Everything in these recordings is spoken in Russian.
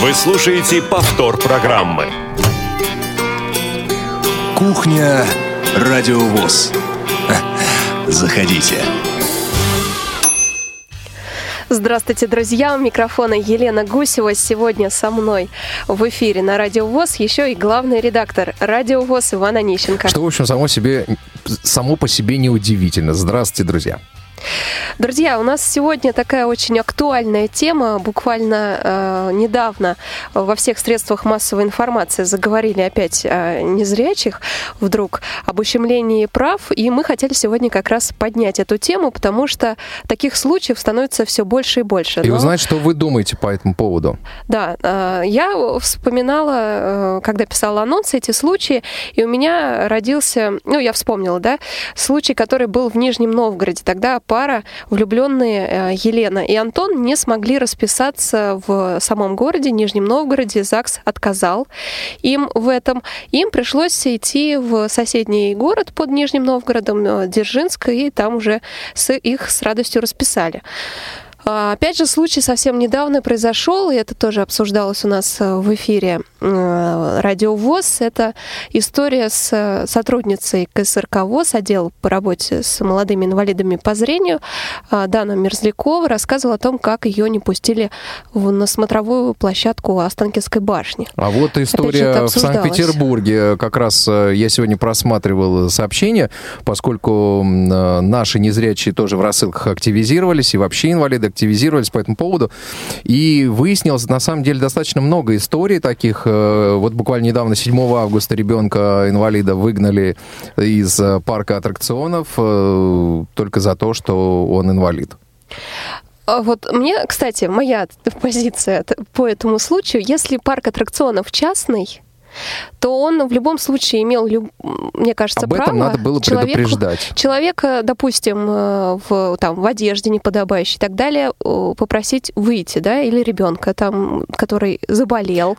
Вы слушаете повтор программы. Кухня Радиовоз. Заходите. Здравствуйте, друзья! У микрофона Елена Гусева. Сегодня со мной в эфире на Радио ВОЗ еще и главный редактор Радио ВОЗ Иван Онищенко. Что, в общем, само, себе, само по себе неудивительно. Здравствуйте, друзья! Друзья, у нас сегодня такая очень актуальная тема. Буквально э, недавно во всех средствах массовой информации заговорили опять о незрячих, вдруг об ущемлении прав. И мы хотели сегодня как раз поднять эту тему, потому что таких случаев становится все больше и больше. И Но... узнать, что вы думаете по этому поводу. Да, э, я вспоминала, э, когда писала анонсы, эти случаи, и у меня родился, ну, я вспомнила, да, случай, который был в Нижнем Новгороде. Тогда пара, влюбленные э, Елена и Антон, не смогли расписаться в самом городе, Нижнем Новгороде. ЗАГС отказал им в этом. Им пришлось идти в соседний город под Нижним Новгородом, э, Дзержинск, и там уже с их с радостью расписали. А, опять же, случай совсем недавно произошел, и это тоже обсуждалось у нас э, в эфире э, Радио ВОЗ. Это история с э, сотрудницей КСРК ВОЗ, отдел по работе с молодыми инвалидами по зрению, Дана Мерзлякова, рассказывала о том, как ее не пустили на смотровую площадку Останкинской башни. А вот история в Санкт-Петербурге. Как раз я сегодня просматривал сообщение, поскольку наши незрячие тоже в рассылках активизировались, и вообще инвалиды активизировались по этому поводу. И выяснилось, на самом деле, достаточно много историй таких. Э, вот буквально недавно, 7 августа, ребенка-инвалида выгнали из э, парка аттракционов э, только за то, что он инвалид. А вот мне, кстати, моя позиция по этому случаю, если парк аттракционов частный, то он в любом случае имел, мне кажется, Об право... этом надо было человеку, предупреждать. Человека, допустим, э, в, там, в одежде неподобающей и так далее, попросить выйти, да, или ребенка, там, который заболел.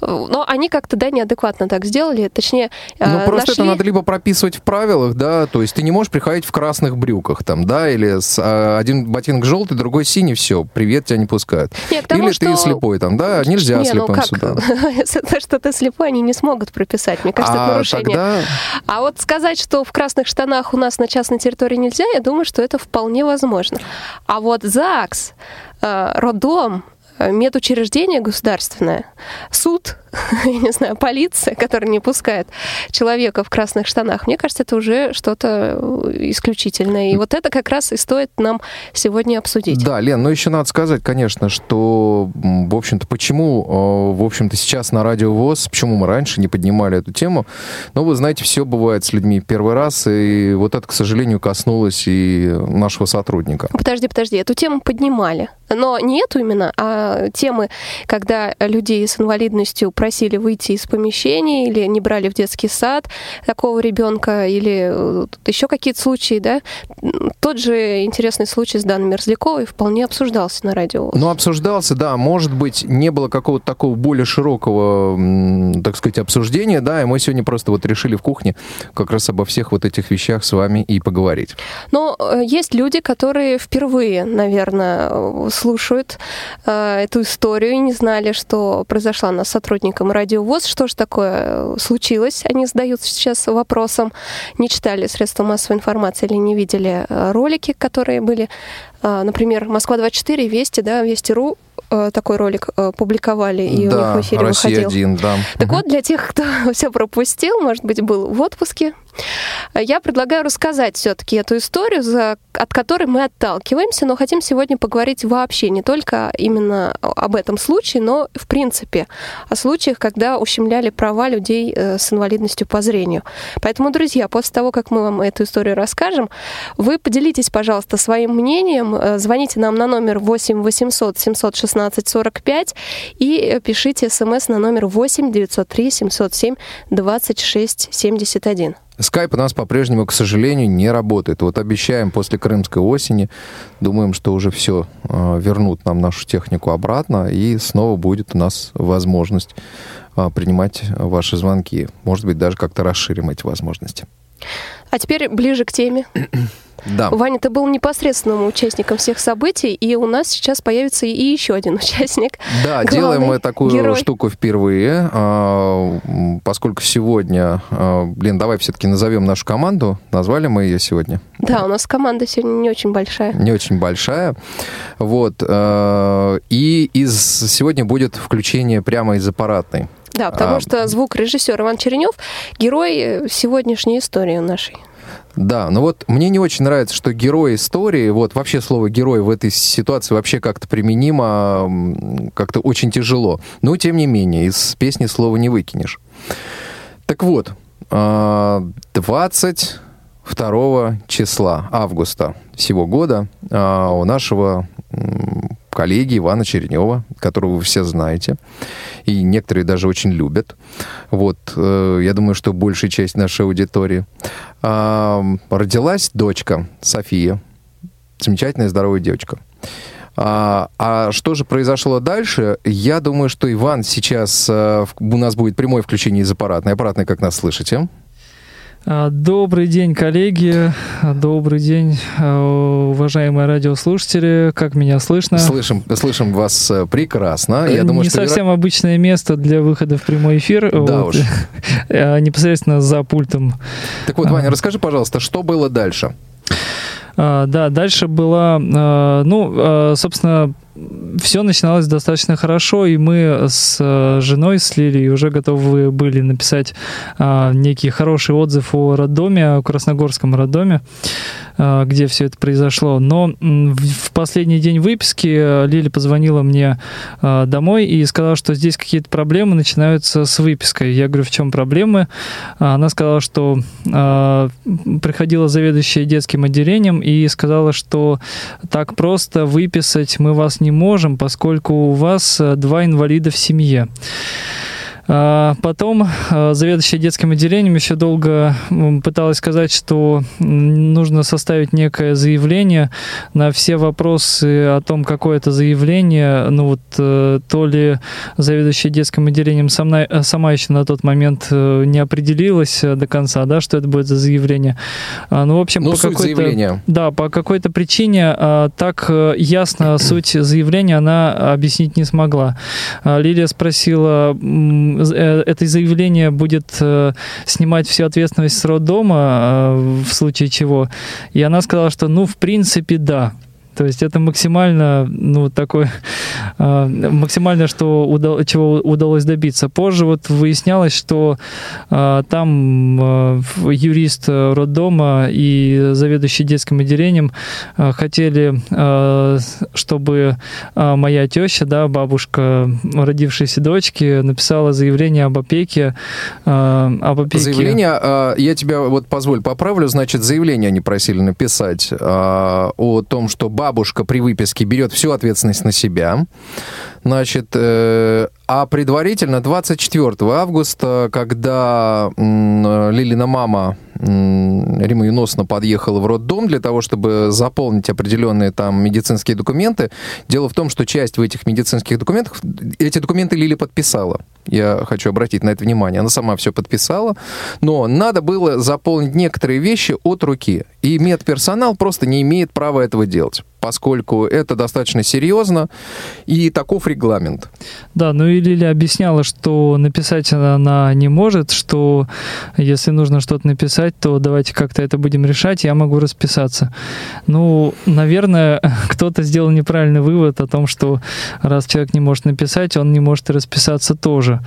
Но они как-то, да, неадекватно так сделали, точнее, э, Ну, просто нашли... это надо либо прописывать в правилах, да, то есть ты не можешь приходить в красных брюках, там, да, или с, а, один ботинок желтый, другой синий, все, привет, тебя не пускают. Нет, тому, или что... ты слепой, там, да, нельзя не, ну слепым ну как? сюда. То, что ты слепой, они не смогут прописать. Мне кажется, а это нарушение. Тогда... А вот сказать, что в красных штанах у нас на частной территории нельзя, я думаю, что это вполне возможно. А вот ЗАГС, э, роддом, медучреждение государственное, суд, я не знаю, полиция, которая не пускает человека в красных штанах, мне кажется, это уже что-то э, исключительное. И вот это как раз и стоит нам сегодня обсудить. Да, Лен, ну еще надо сказать, конечно, что, в общем-то, почему, э, в общем-то, сейчас на Радио ВОЗ, почему мы раньше не поднимали эту тему, ну, вы знаете, все бывает с людьми первый раз, и вот это, к сожалению, коснулось и нашего сотрудника. Подожди, подожди, эту тему поднимали. Но не эту именно, а темы, когда людей с инвалидностью просили выйти из помещения или не брали в детский сад такого ребенка, или э, еще какие-то случаи, да. Тот же интересный случай с Даной Мерзляковой вполне обсуждался на радио. Ну, обсуждался, да. Может быть, не было какого-то такого более широкого, так сказать, обсуждения, да, и мы сегодня просто вот решили в кухне как раз обо всех вот этих вещах с вами и поговорить. Но э, есть люди, которые впервые, наверное, слушают э, эту историю не знали, что произошла она с сотрудником радиовоз, что же такое э, случилось. Они задаются сейчас вопросом, не читали средства массовой информации или не видели э, ролики, которые были, например, Москва-24, Вести, да, Вести.ру Э, такой ролик э, публиковали, и да, у них в эфире Россия выходил. Один, да. Так вот, для тех, кто все пропустил, может быть, был в отпуске, я предлагаю рассказать все-таки эту историю, за, от которой мы отталкиваемся, но хотим сегодня поговорить вообще не только именно об этом случае, но в принципе о случаях, когда ущемляли права людей э, с инвалидностью по зрению. Поэтому, друзья, после того, как мы вам эту историю расскажем, вы поделитесь, пожалуйста, своим мнением, звоните нам на номер 8 800 716 1645 и пишите смс на номер 8 903 707 26 71. Скайп у нас по-прежнему, к сожалению, не работает. Вот обещаем после крымской осени, думаем, что уже все э, вернут нам нашу технику обратно, и снова будет у нас возможность э, принимать ваши звонки. Может быть, даже как-то расширим эти возможности. А теперь ближе к теме. Да. Ваня, ты был непосредственным участником всех событий, и у нас сейчас появится и еще один участник. Да, делаем мы такую герой. штуку впервые, а, поскольку сегодня, а, блин, давай все-таки назовем нашу команду. Назвали мы ее сегодня. Да, у нас команда сегодня не очень большая. Не очень большая. Вот. а, И из сегодня будет включение прямо из аппаратной. Да, потому а... что звукорежиссер Иван Черенев герой сегодняшней истории нашей. Да, но вот мне не очень нравится, что герой истории, вот вообще слово герой в этой ситуации вообще как-то применимо, как-то очень тяжело. Но тем не менее, из песни слова не выкинешь. Так вот, 22 числа августа всего года у нашего коллеги Ивана Черенева, которого вы все знаете, и некоторые даже очень любят. Вот, э, я думаю, что большая часть нашей аудитории. Родилась дочка София, замечательная здоровая девочка. А, а что же произошло дальше? Я думаю, что Иван сейчас... А, у нас будет прямое включение из аппаратной. Аппаратной, как нас слышите? А, добрый день, коллеги. Добрый день, а, уважаемые радиослушатели. Как меня слышно? Слышим, слышим вас э, прекрасно. Я думаю, Не что... совсем обычное место для выхода в прямой эфир. Да вот. уж. А, непосредственно за пультом. Так вот, Ваня, расскажи, пожалуйста, что было дальше? Да, дальше была, ну, собственно, все начиналось достаточно хорошо, и мы с э, женой, с Лилией, уже готовы были написать а, некий хороший отзыв о роддоме, о Красногорском роддоме, а, где все это произошло. Но в последний день выписки э, Лили позвонила мне а, домой и сказала, что здесь какие-то проблемы начинаются с выпиской. Я говорю, в чем проблемы? Она сказала, что а, приходила заведующая детским отделением и сказала, что так просто выписать мы вас не не можем, поскольку у вас э, два инвалида в семье. А, потом а, заведующая детским отделением еще долго пыталась сказать, что нужно составить некое заявление на все вопросы о том, какое это заявление. Ну вот э, то ли заведующая детским отделением сама, сама еще на тот момент э, не определилась до конца, да, что это будет за заявление. А, ну, в общем, ну, по какой-то... Да, по какой-то причине так э, ясно суть заявления она объяснить не смогла. Лилия спросила, Э, это заявление будет э, снимать всю ответственность с роддома, э, в случае чего. И она сказала, что, ну, в принципе, да. То есть это максимально, ну, такое, э, максимально, что удал, чего удалось добиться. Позже вот выяснялось, что э, там э, юрист роддома и заведующий детским отделением э, хотели, э, чтобы э, моя теща, да, бабушка родившейся дочки, написала заявление об опеке. Э, об опеке. Заявление, э, я тебя вот позволь поправлю, значит, заявление они просили написать э, о том, что бабушка бабушка при выписке берет всю ответственность на себя. Значит, э, а предварительно 24 августа, когда э, Лилина мама Рима Юносна подъехала в роддом для того, чтобы заполнить определенные там медицинские документы. Дело в том, что часть в этих медицинских документах, эти документы Лили подписала. Я хочу обратить на это внимание. Она сама все подписала, но надо было заполнить некоторые вещи от руки. И медперсонал просто не имеет права этого делать, поскольку это достаточно серьезно, и таков регламент. Да, ну и Лилия объясняла, что написать она не может, что если нужно что-то написать, то давайте как-то это будем решать, я могу расписаться. Ну, наверное, кто-то сделал неправильный вывод о том, что раз человек не может написать, он не может и расписаться тоже.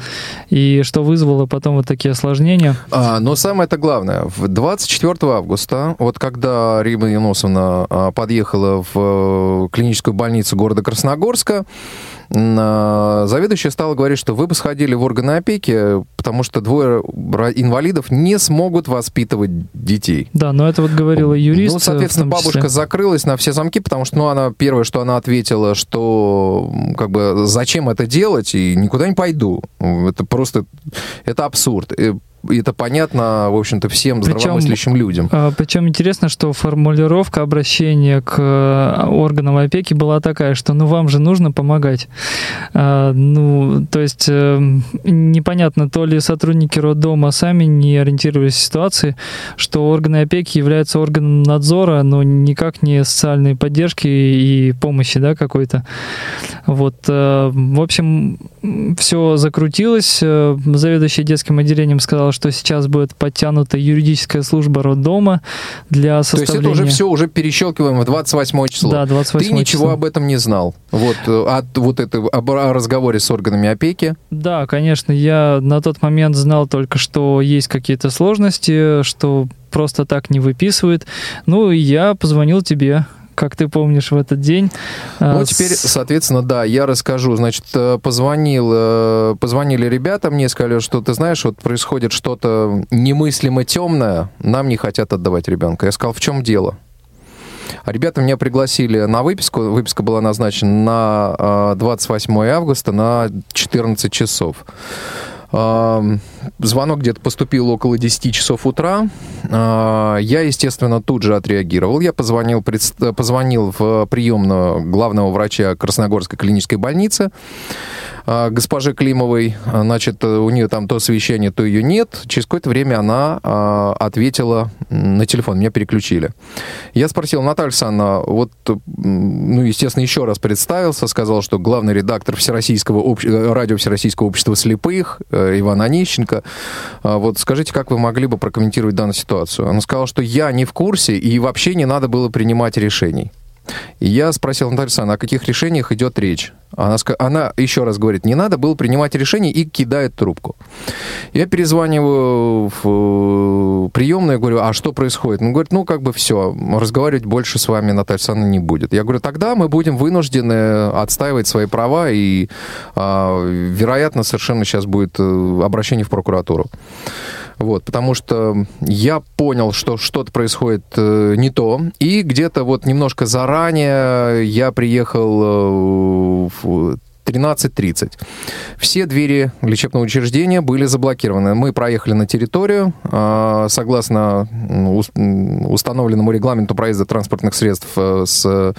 И что вызвало потом вот такие осложнения. А, но самое это главное, в 24 августа, вот когда Рима Яносовна а, подъехала в э, клиническую больницу города Красногорска, заведующая стала говорить, что вы бы сходили в органы опеки, потому что двое инвалидов не смогут воспитывать детей. Да, но это вот говорила юрист. Ну, соответственно, бабушка закрылась на все замки, потому что, ну, она первое, что она ответила, что как бы зачем это делать и никуда не пойду. Это просто, это абсурд и это понятно, в общем-то, всем причем, здравомыслящим людям. А, причем интересно, что формулировка обращения к э, органам опеки была такая, что ну вам же нужно помогать. А, ну, То есть э, непонятно, то ли сотрудники роддома сами не ориентировались в ситуации, что органы опеки являются органом надзора, но никак не социальной поддержки и помощи, да, какой-то. Вот, э, в общем, все закрутилось. Заведующий детским отделением сказал, что сейчас будет подтянута юридическая служба роддома для составления... То есть это уже все уже перещелкиваем в 28 число. Да, 28 Ты ничего число. об этом не знал? Вот, э, от вот это, о разговоре с органами опеки? Да, конечно. Я на тот момент знал только, что есть какие-то сложности, что просто так не выписывают. Ну, я позвонил тебе как ты помнишь, в этот день. А, ну, теперь, соответственно, да, я расскажу. Значит, э, позвонил, э, позвонили ребята мне, сказали, что, ты знаешь, вот происходит что-то немыслимо темное, нам не хотят отдавать ребенка. Я сказал, в чем дело? А ребята меня пригласили на выписку. Выписка была назначена на 28 э, августа на 14 часов. Звонок где-то поступил около 10 часов утра. А, я, естественно, тут же отреагировал. Я позвонил, позвонил в приемную главного врача Красногорской клинической больницы. А, госпоже Климовой, а, значит, у нее там то освещение, то ее нет. Через какое-то время она а, ответила на телефон, меня переключили. Я спросил, Наталья Александровна, вот, ну, естественно, еще раз представился, сказал, что главный редактор Всероссийского обще... радио Всероссийского общества слепых э, Иван Онищенко. Вот скажите, как вы могли бы прокомментировать данную ситуацию? Она сказала, что я не в курсе и вообще не надо было принимать решений. И я спросил Наталью Александровну, о каких решениях идет речь? Она, она еще раз говорит, не надо было принимать решение и кидает трубку. Я перезваниваю в э, приемную, говорю, а что происходит? Он говорит, ну, как бы все, разговаривать больше с вами Наталья Александровна не будет. Я говорю, тогда мы будем вынуждены отстаивать свои права, и, а, вероятно, совершенно сейчас будет э, обращение в прокуратуру. Вот, потому что я понял, что что-то происходит э, не то, и где-то вот немножко заранее я приехал э, в 13.30. Все двери лечебного учреждения были заблокированы. Мы проехали на территорию. А, согласно установленному регламенту проезда транспортных средств э, с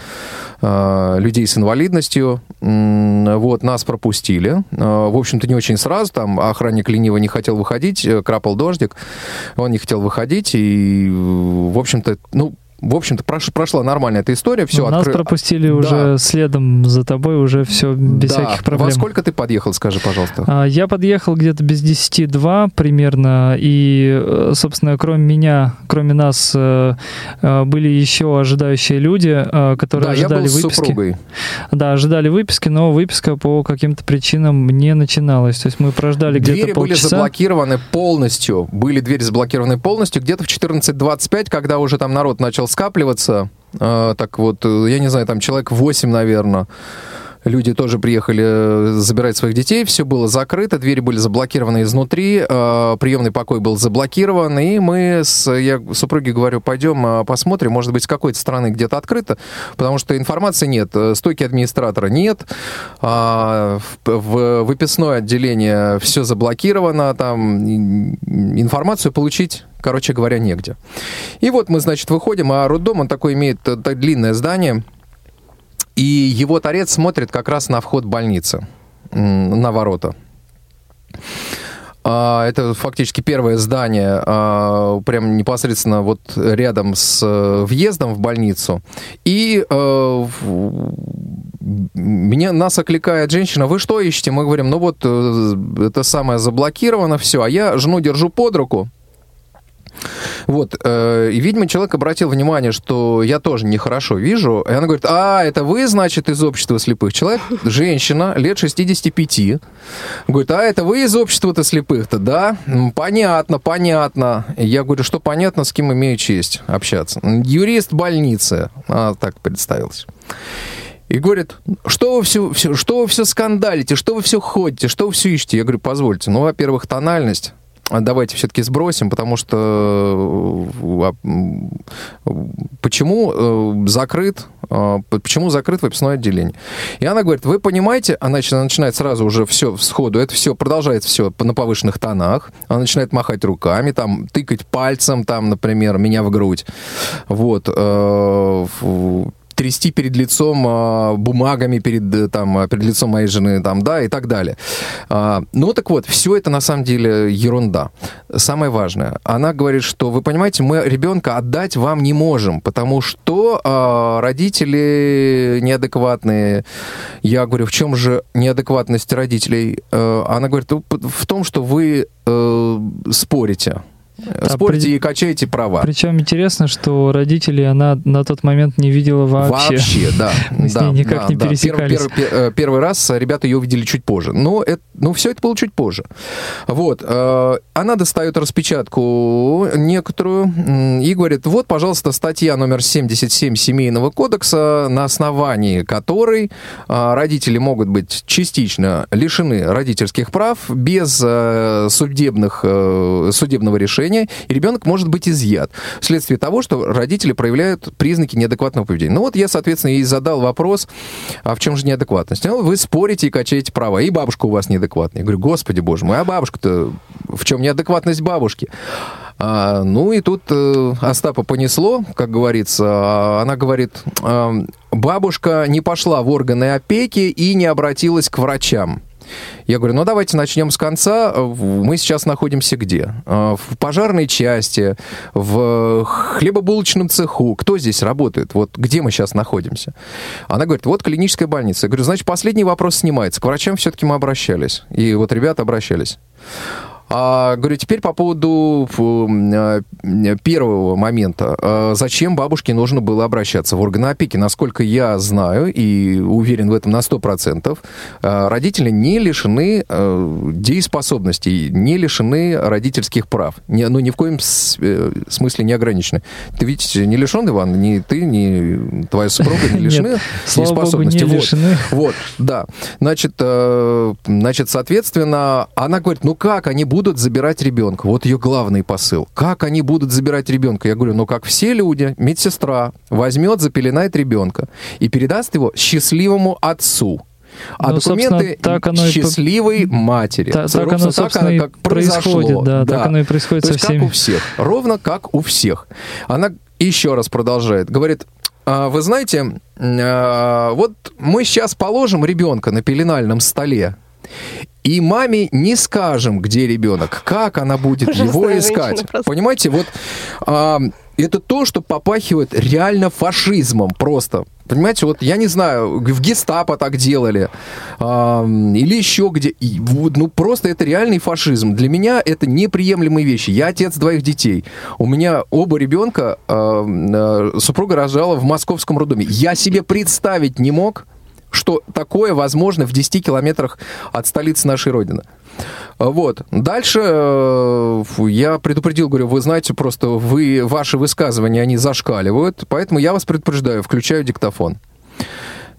а, людей с инвалидностью, вот, нас пропустили. А, в общем-то, не очень сразу. Там охранник лениво не хотел выходить, э, крапал дождик. Он не хотел выходить. И, в общем-то, ну, в общем-то, прош, прошла нормальная эта история. Все Нас откры... пропустили да. уже следом за тобой, уже все без да. всяких проблем. Во сколько ты подъехал, скажи, пожалуйста? А, я подъехал где-то без 10-2 примерно, и, э, собственно, кроме меня, кроме нас, э, э, были еще ожидающие люди, которые да, ожидали я был выписки. С супругой. Да, ожидали выписки, но выписка по каким-то причинам не начиналась. То есть мы прождали где-то полчаса. Двери были заблокированы полностью, были двери заблокированы полностью, где-то в 14.25, когда уже там народ начал скапливаться. А, так вот, я не знаю, там человек 8, наверное. Люди тоже приехали э, забирать своих детей, все было закрыто, двери были заблокированы изнутри, э, приемный покой был заблокирован, и мы с, я супруге говорю, пойдем э, посмотрим, может быть, с какой-то стороны где-то открыто, потому что информации нет, стойки администратора нет, а, в выписное отделение все заблокировано, там информацию получить короче говоря, негде. И вот мы, значит, выходим, а роддом, он такой имеет длинное здание, и его торец смотрит как раз на вход больницы, на ворота. А, это фактически первое здание, а, прям непосредственно вот рядом с э, въездом в больницу. И э, меня, нас окликает женщина, вы что ищете? Мы говорим, ну вот э, это самое заблокировано, все. А я жену держу под руку, вот. Э, и, видимо, человек обратил внимание, что я тоже нехорошо вижу. И она говорит, а, это вы, значит, из общества слепых. Человек, женщина, лет 65. Говорит, а, это вы из общества-то слепых-то, да? Понятно, понятно. Я говорю, что понятно, с кем имею честь общаться. Юрист больницы. Она так представилась. И говорит, что вы все, все, что вы все скандалите, что вы все ходите, что вы все ищете? Я говорю, позвольте, ну, во-первых, тональность, давайте все-таки сбросим, потому что э, а, почему э, закрыт, э, почему закрыт выпускное отделение? И она говорит, вы понимаете, она начинает сразу уже все сходу, это все продолжает все на повышенных тонах, она начинает махать руками, там тыкать пальцем, там, например, меня в грудь, вот трясти перед лицом а, бумагами, перед, э, там, перед лицом моей жены, там, да, и так далее. А, ну, так вот, все это на самом деле ерунда. Самое важное, она говорит, что, вы понимаете, мы ребенка отдать вам не можем, потому что а, родители неадекватные. Я говорю, в чем же неадекватность родителей? А, она говорит, в том, что вы э, спорите. Да, Спорьте при... и качайте права. Причем интересно, что родителей она на тот момент не видела вообще. Вообще, да. Мы с ней никак да, не пересекались. Первый, э, первый раз ребята ее увидели чуть позже. Но это, ну, все это было чуть позже. Вот. Э, она достает распечатку некоторую и говорит, вот, пожалуйста, статья номер 77 Семейного кодекса, на основании которой э, родители могут быть частично лишены родительских прав без судебных, судебного решения решения, и ребенок может быть изъят вследствие того, что родители проявляют признаки неадекватного поведения. Ну вот я, соответственно, и задал вопрос, а в чем же неадекватность? Ну, вы спорите и качаете права, и бабушка у вас неадекватная. Я говорю, господи боже мой, а бабушка-то в чем неадекватность бабушки? А, ну и тут э, Остапа понесло, как говорится. А, она говорит, э, бабушка не пошла в органы опеки и не обратилась к врачам. Я говорю, ну давайте начнем с конца. Мы сейчас находимся где? А, в пожарной части, в хлебобулочном цеху. Кто здесь работает? Вот где мы сейчас находимся? Она говорит, вот клиническая больница. Я говорю, значит, последний вопрос снимается. К врачам все-таки мы обращались. И вот ребята обращались. А, говорю, теперь по поводу э, первого момента. А, зачем бабушке нужно было обращаться в органы опеки? Насколько я знаю и уверен в этом на 100%, а, родители не лишены э, дееспособности, не лишены родительских прав. Не, ну, ни в коем э, смысле не ограничены. Ты ведь не лишен, Иван? Ни ты, ни твоя супруга не лишены дееспособности. лишены. Вот, да. Значит, значит, соответственно, она говорит, ну как они будут будут забирать ребенка. Вот ее главный посыл. Как они будут забирать ребенка? Я говорю, ну как все люди, медсестра возьмет, запеленает ребенка и передаст его счастливому отцу. А ну, документы так оно счастливой и... матери. Та, так оно, так оно как происходит, да, да. Так оно и происходит То со всеми. как у всех. Ровно как у всех. Она еще раз продолжает. Говорит, а, вы знаете, а, вот мы сейчас положим ребенка на пеленальном столе, и маме не скажем, где ребенок, как она будет Ужасная его искать. Понимаете, вот а, это то, что попахивает реально фашизмом просто. Понимаете, вот я не знаю, в гестапо так делали, а, или еще где. И, ну, просто это реальный фашизм. Для меня это неприемлемые вещи. Я отец двоих детей. У меня оба ребенка а, а, супруга рожала в московском роддоме. Я себе представить не мог, что такое возможно в 10 километрах от столицы нашей Родины. Вот. Дальше э, я предупредил, говорю, вы знаете, просто вы, ваши высказывания, они зашкаливают, поэтому я вас предупреждаю, включаю диктофон.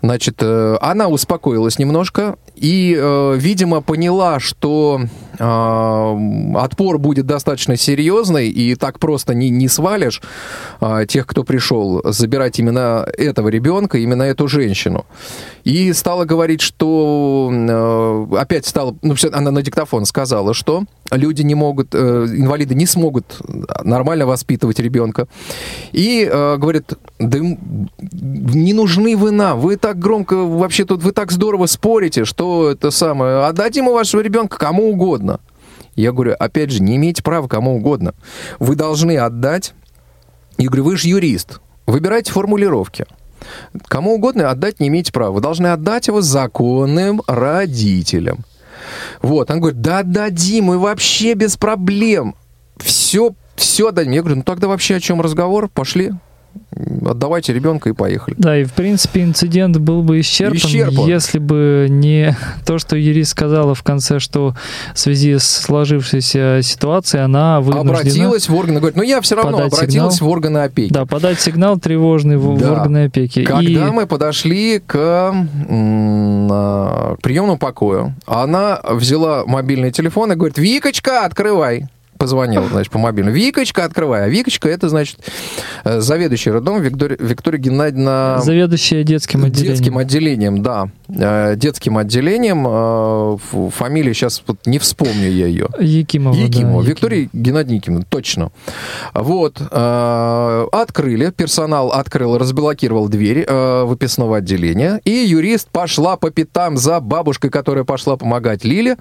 Значит, э, она успокоилась немножко и, э, видимо, поняла, что э, отпор будет достаточно серьезный, и так просто не, не свалишь тех, кто пришел забирать именно этого ребенка, именно эту женщину. И стала говорить, что опять стала, ну, она на диктофон сказала, что люди не могут, инвалиды не смогут нормально воспитывать ребенка. И говорит, да не нужны вы нам, вы так громко, вообще тут вы так здорово спорите, что это самое, отдадим мы вашего ребенка кому угодно. Я говорю, опять же, не имеете права кому угодно. Вы должны отдать, я говорю, вы же юрист, выбирайте формулировки. Кому угодно отдать не имеете права. Вы должны отдать его законным родителям. Вот, он говорит, да отдадим, и вообще без проблем. Все, все отдадим. Я говорю, ну тогда вообще о чем разговор? Пошли отдавайте ребенка и поехали. Да, и в принципе инцидент был бы исчерпан, исчерпан, если бы не то, что Юрий сказала в конце, что в связи с сложившейся ситуацией она вынуждена... Обратилась в органы, говорит, ну я все равно обратилась сигнал, в органы опеки. Да, подать сигнал тревожный в, да. в органы опеки. Когда и... мы подошли к, к приемному покою, она взяла мобильный телефон и говорит, Викочка, открывай позвонил, значит, по мобильному. Викочка, открывай. А Викочка, это, значит, э, заведующий роддом Виктория, Виктория Геннадьевна... Заведующая детским отделением. Детским отделением, да. Э, детским отделением. Э, фамилия сейчас вот не вспомню я ее. Якимова. Якимова. Да, Виктория Якимова. Геннадьевна, точно. Вот. Открыли, персонал открыл, разблокировал дверь выписного отделения, и юрист пошла по пятам за бабушкой, которая пошла помогать Лиле,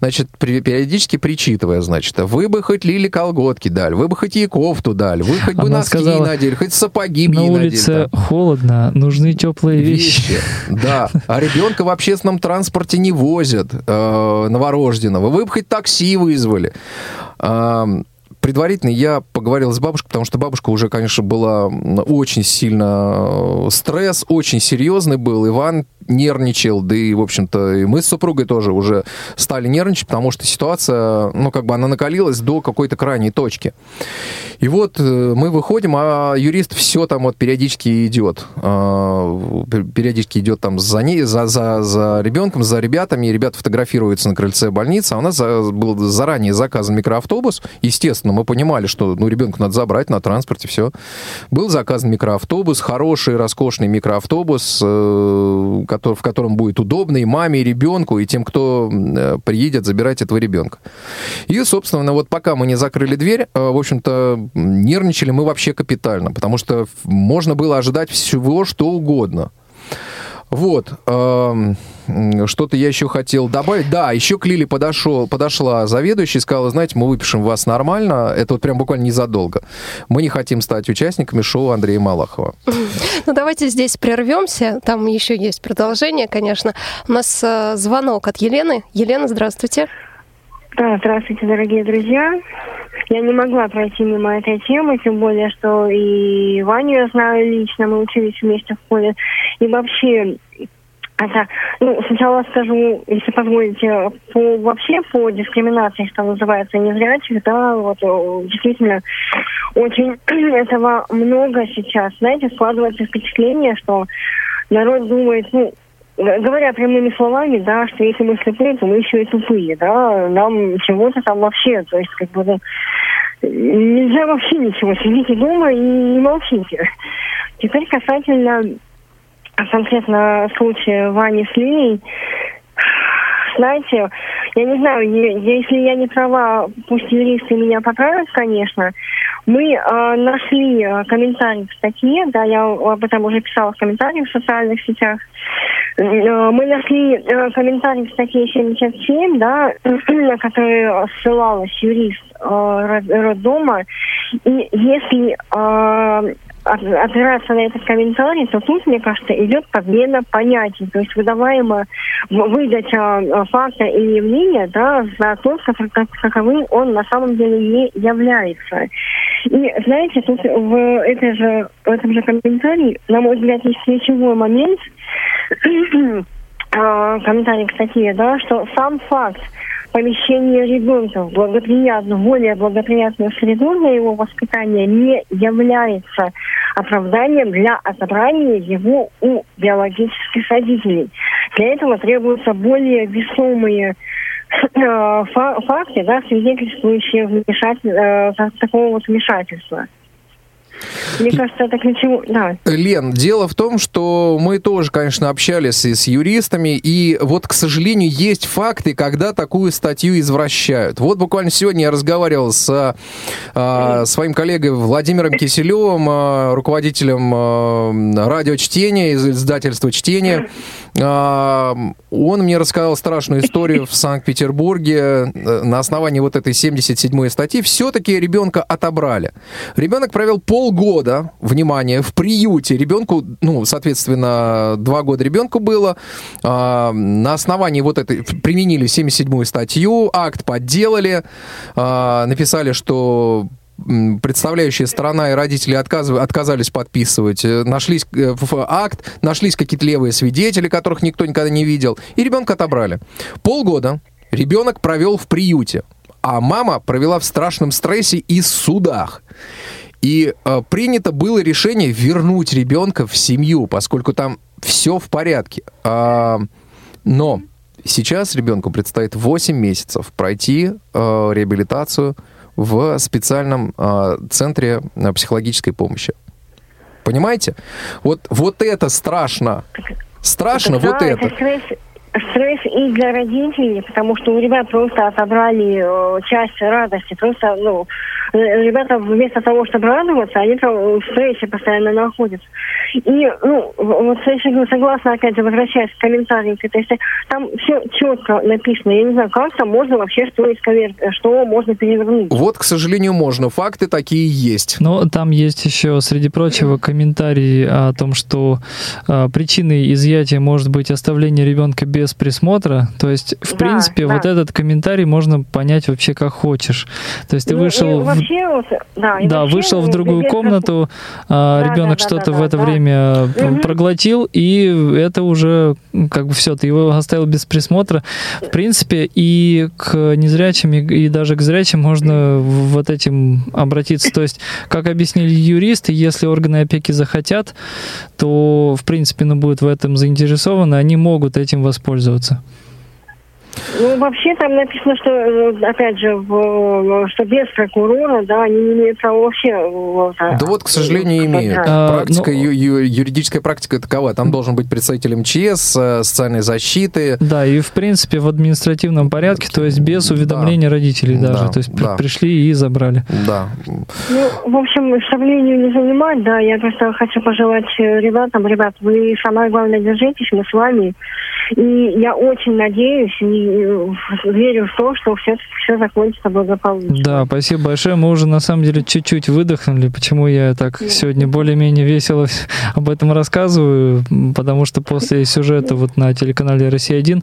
значит, периодически причитывая, значит, вы бы хоть Лиле колготки дали, вы бы хоть кофту дали, вы хоть бы Она носки сказала, надели, хоть сапоги на улице надели. холодно, нужны теплые вещи. вещи. Да, а ребенка в общественном транспорте не возят э, новорожденного, вы бы хоть такси вызвали предварительно я поговорил с бабушкой, потому что бабушка уже, конечно, была очень сильно... Э, стресс очень серьезный был. Иван нервничал, да и, в общем-то, и мы с супругой тоже уже стали нервничать, потому что ситуация, ну, как бы она накалилась до какой-то крайней точки. И вот э, мы выходим, а юрист все там вот периодически идет. А, периодически идет там за, ней, за, за, за ребенком, за ребятами, и ребята фотографируются на крыльце больницы, а у нас был заранее заказан микроавтобус. Естественно, мы понимали, что, ну, ребенка надо забрать на транспорте, все. Был заказан микроавтобус, хороший, роскошный микроавтобус, э, в котором будет удобно и маме, и ребенку, и тем, кто э, приедет забирать этого ребенка. И, собственно, вот пока мы не закрыли дверь, э, в общем-то, нервничали мы вообще капитально, потому что можно было ожидать всего, что угодно. Вот. Эм, что-то я еще хотел добавить. Да, еще к Лиле подошел, подошла заведующая и сказала, знаете, мы выпишем вас нормально. Это вот прям буквально незадолго. Мы не хотим стать участниками шоу Андрея Малахова. Ну, давайте здесь прервемся. Там еще есть продолжение, конечно. У нас э, звонок от Елены. Елена, здравствуйте. Да, здравствуйте, дорогие друзья. Я не могла пройти мимо этой темы, тем более, что и Ваню я знаю лично, мы учились вместе в школе. И вообще, это, ну, сначала скажу, если позволите, по, вообще по дискриминации, что называется, незрячих, да, вот действительно очень этого много сейчас. Знаете, складывается впечатление, что народ думает, ну, говоря прямыми словами, да, что если мы слепые, то мы еще и тупые, да, нам чего-то там вообще, то есть как бы ну, нельзя вообще ничего, сидите дома и не молчите. Теперь касательно конкретно случая Вани с Лией, знаете, я не знаю, если я не права, пусть юристы меня поправят, конечно. Мы э, нашли э, комментарий в статье, да, я об этом уже писала в комментариях в социальных сетях. Э, мы нашли э, комментарий в статье 77, да, на который ссылалась юрист э, роддома. И если э, опираться на этот комментарий, то тут, мне кажется, идет подмена понятий. То есть выдаваемо выдача э, факта или явления да, за то, каковым он на самом деле не является. И, знаете, тут в, этой же, в этом же комментарии, на мой взгляд, есть ключевой момент, э, комментарий к статье, да, что сам факт помещение ребенка в благоприятную, более благоприятную среду для его воспитания не является оправданием для отобрания его у биологических родителей. Для этого требуются более весомые э, факты, да, свидетельствующие вмешатель, э, такого вот вмешательства. Мне кажется, это ключевое. Да. Лен, дело в том, что мы тоже, конечно, общались и с юристами, и вот, к сожалению, есть факты, когда такую статью извращают. Вот буквально сегодня я разговаривал с а, своим коллегой Владимиром Киселевым, а, руководителем а, радиочтения, из издательства «Чтение». А, он мне рассказал страшную историю в Санкт-Петербурге. Э, на основании вот этой 77-й статьи все-таки ребенка отобрали. Ребенок провел полгода, внимание, в приюте. Ребенку, ну, соответственно, два года ребенку было. А, на основании вот этой применили 77-ю статью, акт подделали, а, написали, что представляющая сторона и родители отказ... отказались подписывать. Э, нашлись э, акт, нашлись какие-то левые свидетели, которых никто никогда не видел, и ребенка отобрали. Полгода ребенок провел в приюте, а мама провела в страшном стрессе и судах. И э, принято было решение вернуть ребенка в семью, поскольку там все в порядке. А, но сейчас ребенку предстоит 8 месяцев пройти э, реабилитацию в специальном э, центре психологической помощи. Понимаете? Вот, вот это страшно. Страшно это, вот да, это. это стресс, стресс и для родителей, потому что у ребят просто отобрали э, часть радости. Просто, ну, э, ребята вместо того, чтобы радоваться, они там в стрессе постоянно находятся. И, ну, вот я согласна, опять же, возвращаясь к комментариям к этой там все четко написано. Я не знаю, как там можно вообще что исковеркать, что можно перевернуть. Вот, к сожалению, можно. Факты такие есть. Но там есть еще, среди прочего, комментарии о том, что э, причиной изъятия может быть оставление ребенка без присмотра. То есть, в да, принципе, да. вот этот комментарий можно понять вообще как хочешь. То есть ты ну, вышел, вообще, в... да, да, вышел в другую комнату, а, да, ребенок да, что-то да, в это да, время угу. проглотил, и это уже как бы все, ты его оставил без присмотра. В принципе, и к незрячим, и даже к зрячим можно вот этим обратиться. То есть, как объяснили юристы, если органы опеки захотят, то, в принципе, ну, будут в этом заинтересованы, они могут этим воспользоваться воспользоваться. Ну, вообще там написано, что, э, опять же, в, что без прокурора, да, они не имеют права вообще... Вот, да вот, к сожалению, имеют. А, практика, ну, ю, юридическая практика такова. Там должен быть представитель МЧС, э, социальной защиты. Да, и, в принципе, в административном порядке, то есть без уведомления да. родителей даже. Да, то есть да. пришли и забрали. Да. Ну, в общем, линию не занимать, да, я просто хочу пожелать э, ребятам, ребят, вы самое главное держитесь, мы с вами. И я очень надеюсь и верю в то, что все, все закончится благополучно. Да, спасибо большое. Мы уже на самом деле чуть-чуть выдохнули. Почему я так Нет. сегодня более-менее весело об этом рассказываю? Потому что после сюжета вот на телеканале «Россия-1»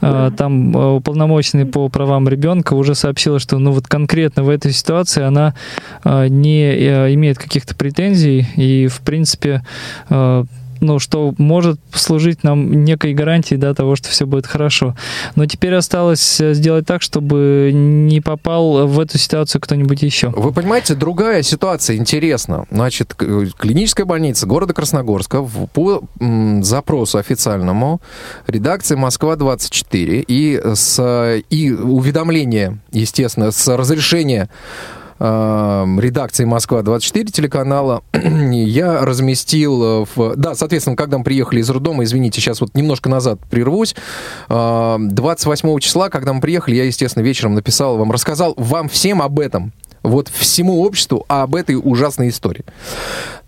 да. там а, уполномоченный по правам ребенка уже сообщила, что ну вот конкретно в этой ситуации она а, не э, имеет каких-то претензий и, в принципе, а, ну, что может служить нам некой гарантией, да, того, что все будет хорошо. Но теперь осталось э, сделать так, чтобы не попал в эту ситуацию кто-нибудь еще. Вы понимаете, другая ситуация интересна. Значит, клиническая больница города Красногорска по запросу официальному редакции Москва-24 и с и уведомление, естественно, с разрешения редакции Москва-24 телеканала. Я разместил в... Да, соответственно, когда мы приехали из роддома, извините, сейчас вот немножко назад прервусь. 28 числа, когда мы приехали, я, естественно, вечером написал вам, рассказал вам всем об этом вот всему обществу об этой ужасной истории.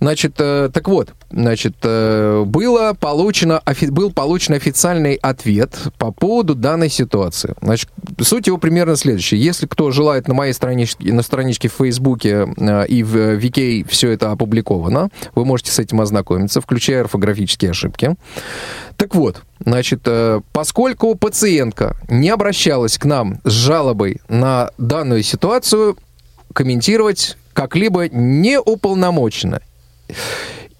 Значит, э, так вот, значит, э, было получено, офи, был получен официальный ответ по поводу данной ситуации. Значит, суть его примерно следующая. Если кто желает на моей страничке, на страничке в Фейсбуке э, и в VK все это опубликовано, вы можете с этим ознакомиться, включая орфографические ошибки. Так вот, значит, э, поскольку пациентка не обращалась к нам с жалобой на данную ситуацию, комментировать как-либо не уполномочено.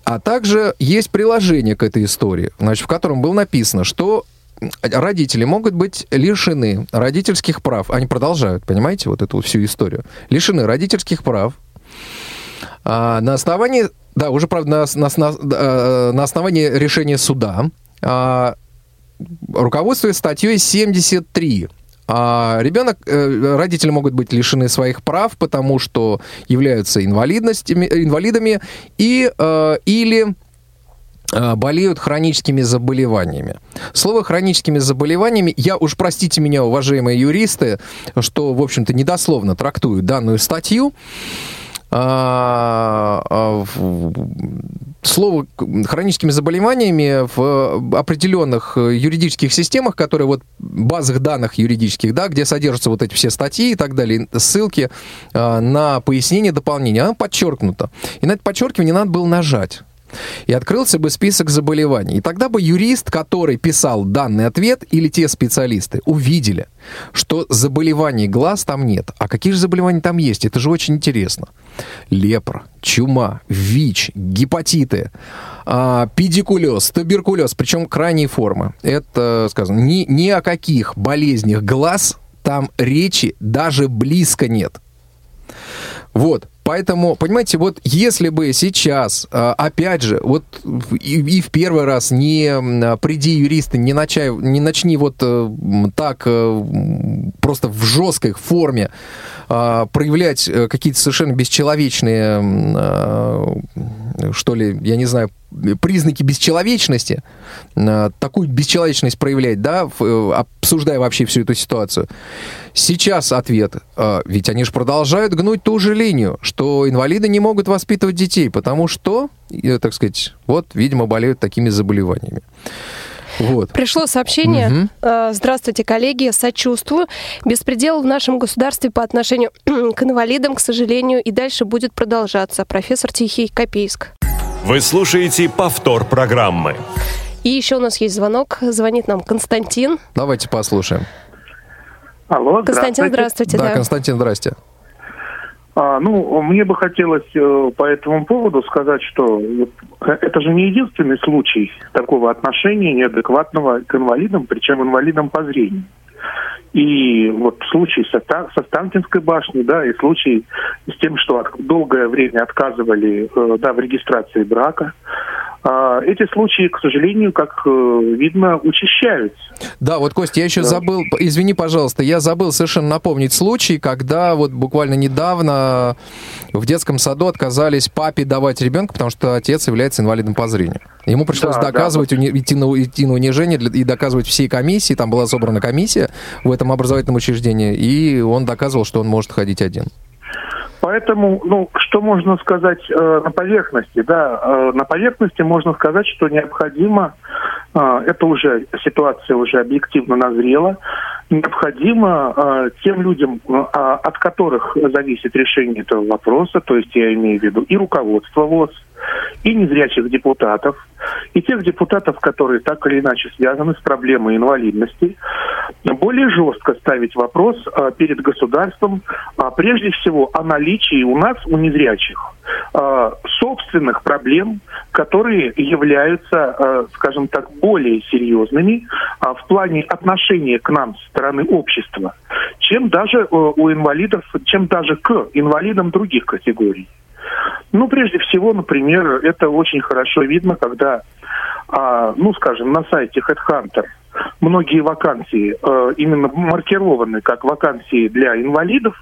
А также есть приложение к этой истории, значит, в котором было написано, что родители могут быть лишены родительских прав. Они продолжают, понимаете, вот эту всю историю. Лишены родительских прав а, на основании, да, уже, правда, на, на, на, э, на основании решения суда, а, руководствуясь статьей 73 а ребенок, э, родители могут быть лишены своих прав, потому что являются инвалидностями, инвалидами и, э, или э, болеют хроническими заболеваниями. Слово хроническими заболеваниями, я уж простите меня, уважаемые юристы, что, в общем-то, недословно трактую данную статью. А, а, слово хроническими заболеваниями в определенных юридических системах, которые вот базах данных юридических, да, где содержатся вот эти все статьи и так далее, ссылки а, на пояснение, дополнение, она подчеркнута. И на это подчеркивание надо было нажать и открылся бы список заболеваний. И тогда бы юрист, который писал данный ответ, или те специалисты, увидели, что заболеваний глаз там нет. А какие же заболевания там есть? Это же очень интересно. Лепра, чума, ВИЧ, гепатиты, а, педикулез, туберкулез, причем крайней формы. Это сказано. Ни, ни о каких болезнях глаз там речи даже близко нет. Вот. Поэтому, понимаете, вот если бы сейчас, а, опять же, вот и, и в первый раз не а, приди юристы, не, начай, не начни вот э, так э, просто в жесткой форме а, проявлять э, какие-то совершенно бесчеловечные, что ли, я не знаю, признаки бесчеловечности, такую бесчеловечность проявлять, да, обсуждая вообще всю эту ситуацию. Сейчас ответ, ведь они же продолжают гнуть ту же линию, что инвалиды не могут воспитывать детей, потому что, так сказать, вот, видимо, болеют такими заболеваниями. Вот. Пришло сообщение. Угу. Здравствуйте, коллеги, сочувствую. Беспредел в нашем государстве по отношению к инвалидам, к сожалению, и дальше будет продолжаться. Профессор Тихий Копейск. Вы слушаете повтор программы. И еще у нас есть звонок. Звонит нам Константин. Давайте послушаем. Алло, Константин, здравствуйте. Да, да. Константин, здрасте. А, ну, мне бы хотелось э, по этому поводу сказать, что э, это же не единственный случай такого отношения неадекватного к инвалидам, причем инвалидам по зрению. И вот случай со, со Станкинской башней, да, и случай с тем, что долгое время отказывали э, да, в регистрации брака, а, эти случаи, к сожалению, как э, видно, учащаются. Да, вот, Костя, я еще да. забыл, извини, пожалуйста, я забыл совершенно напомнить случай, когда вот буквально недавно в детском саду отказались папе давать ребенка, потому что отец является инвалидом по зрению. Ему пришлось да, доказывать, да. идти, на, идти на унижение для, и доказывать всей комиссии, там была собрана комиссия в этом образовательном учреждении, и он доказывал, что он может ходить один. Поэтому, ну, что можно сказать э, на поверхности? Да, э, на поверхности можно сказать, что необходимо, э, это уже ситуация уже объективно назрела, необходимо э, тем людям, э, от которых зависит решение этого вопроса, то есть я имею в виду и руководство ВОЗ, и незрячих депутатов, и тех депутатов, которые так или иначе связаны с проблемой инвалидности, более жестко ставить вопрос а, перед государством, а, прежде всего о наличии у нас, у незрячих, а, собственных проблем, которые являются, скажем так, более серьезными в плане отношения к нам со стороны общества, чем даже а, у инвалидов, чем даже к инвалидам других категорий. Ну, прежде всего, например, это очень хорошо видно, когда, а, ну, скажем, на сайте Headhunter многие вакансии э, именно маркированы как вакансии для инвалидов,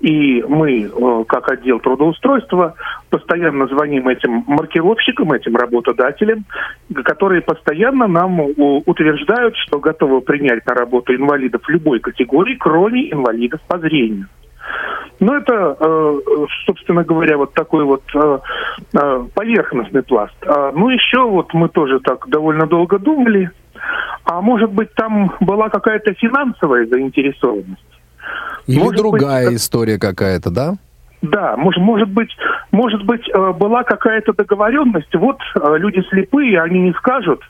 и мы, э, как отдел трудоустройства, постоянно звоним этим маркировщикам, этим работодателям, которые постоянно нам утверждают, что готовы принять на работу инвалидов любой категории, кроме инвалидов по зрению. Ну, это, э, собственно говоря, вот такой вот э, э, поверхностный пласт. А, ну, еще вот мы тоже так довольно долго думали, а может быть, там была какая-то финансовая заинтересованность? Или может другая быть, история какая-то, да? Да, может, может быть, может быть, была какая-то договоренность. Вот люди слепые, они не скажут,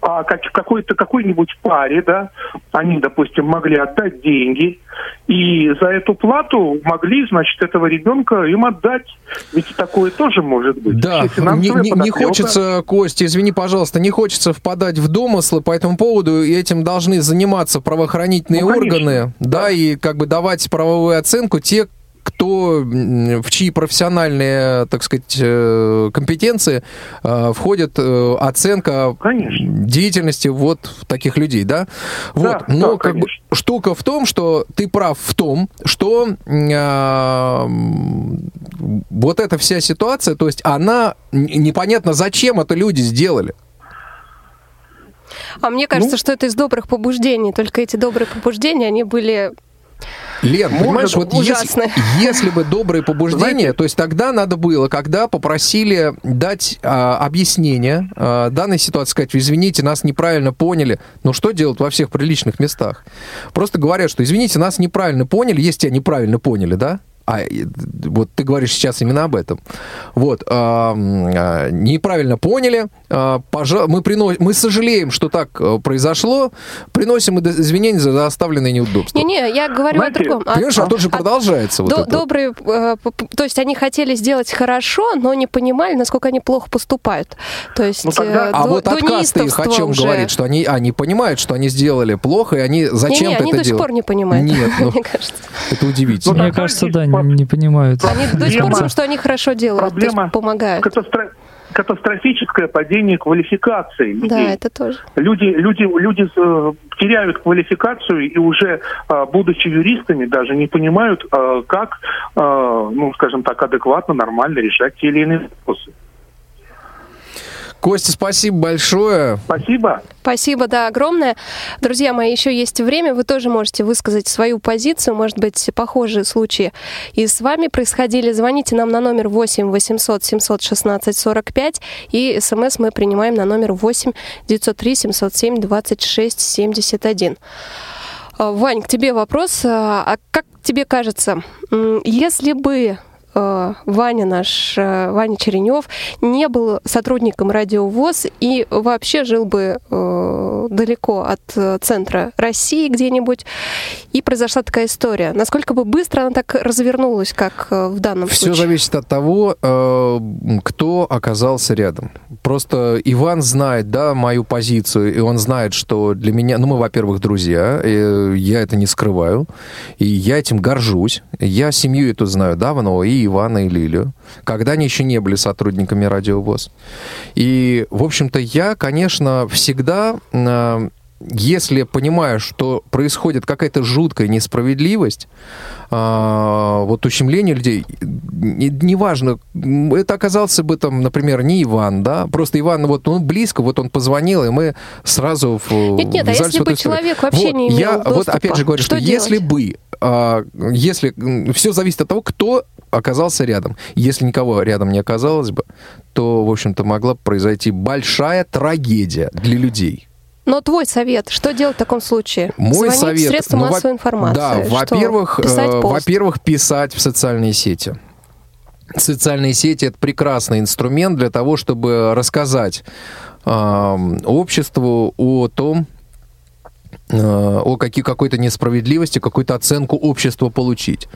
а как, какой-то какой-нибудь паре, да, они, допустим, могли отдать деньги, и за эту плату могли, значит, этого ребенка им отдать. Ведь такое тоже может быть. Да, не, не, не хочется, Костя, извини, пожалуйста, не хочется впадать в домыслы по этому поводу, и этим должны заниматься правоохранительные ну, органы, да, да, и как бы давать правовую оценку те, кто, в чьи профессиональные, так сказать, э, компетенции э, входит э, оценка конечно. деятельности вот таких людей, да? Вот. Да, Но да, как бы штука в том, что ты прав в том, что э, вот эта вся ситуация, то есть она непонятно зачем это люди сделали. А мне кажется, ну, что это из добрых побуждений. Только эти добрые побуждения, они были Лен, Может, понимаешь, вот если, если бы добрые побуждения, то есть тогда надо было, когда попросили дать а, объяснение а, данной ситуации, сказать, извините, нас неправильно поняли. Но что делать во всех приличных местах? Просто говорят, что извините, нас неправильно поняли, если тебя неправильно поняли, да? А вот ты говоришь сейчас именно об этом. Вот, а, а, неправильно поняли. А, пожа... мы, принос... мы сожалеем, что так а, произошло. Приносим извинения за оставленные неудобства. Не-не, я говорю Знаете, о другом. Понимаешь, а, а тут же продолжается а, вот до, это. Добрые, э, то есть они хотели сделать хорошо, но не понимали, насколько они плохо поступают. То есть ну, тогда... Э, а вот отказ их о чем уже... говорит, что они, они понимают, что они сделали плохо, и они зачем-то не, не, они это до сих пор не понимают, Нет, ну, мне кажется. Это удивительно. Ну, мне кажется, да, не понимают. Они до сих пор что они хорошо делают, проблема помогают. Катастро катастрофическое падение квалификации людей. Да, это тоже. Люди, люди, люди э, теряют квалификацию и уже, э, будучи юристами, даже не понимают, э, как, ну, скажем так, адекватно, нормально решать те или иные вопросы. Костя, спасибо большое. Спасибо. Спасибо, да, огромное. Друзья мои, еще есть время, вы тоже можете высказать свою позицию, может быть, похожие случаи и с вами происходили. Звоните нам на номер 8 800 716 45 и смс мы принимаем на номер 8 903 707 26 71. Вань, к тебе вопрос. А, как тебе кажется, если бы Ваня наш, э, Ваня Черенев, не был сотрудником радиовоз и вообще жил бы э, далеко от центра России где-нибудь, и произошла такая история. Насколько бы быстро она так развернулась, как в данном Все случае? Все зависит от того, кто оказался рядом. Просто Иван знает, да, мою позицию, и он знает, что для меня, ну, мы, во-первых, друзья, я это не скрываю, и я этим горжусь. Я семью эту знаю давно, и Ивана и Лилию, когда они еще не были сотрудниками радиовоз. И, в общем-то, я, конечно, всегда э, если понимаю, что происходит какая-то жуткая несправедливость, а, вот ущемление людей, неважно, не это оказался бы там, например, не Иван, да, просто Иван, вот он близко, вот он позвонил, и мы сразу в, Нет, нет, а если бы человек вообще вот, не имел я, доступа, Вот опять же говорю, что, что если бы, а, если, все зависит от того, кто оказался рядом. Если никого рядом не оказалось бы, то, в общем-то, могла произойти большая трагедия для людей. Но твой совет, что делать в таком случае? Мой Звонить совет... в средства ну, массовой информации. Да, во-первых, э, во-первых, писать в социальные сети. Социальные сети это прекрасный инструмент для того, чтобы рассказать э, обществу о том, о какой- какой-то несправедливости, какую-то оценку общества получить.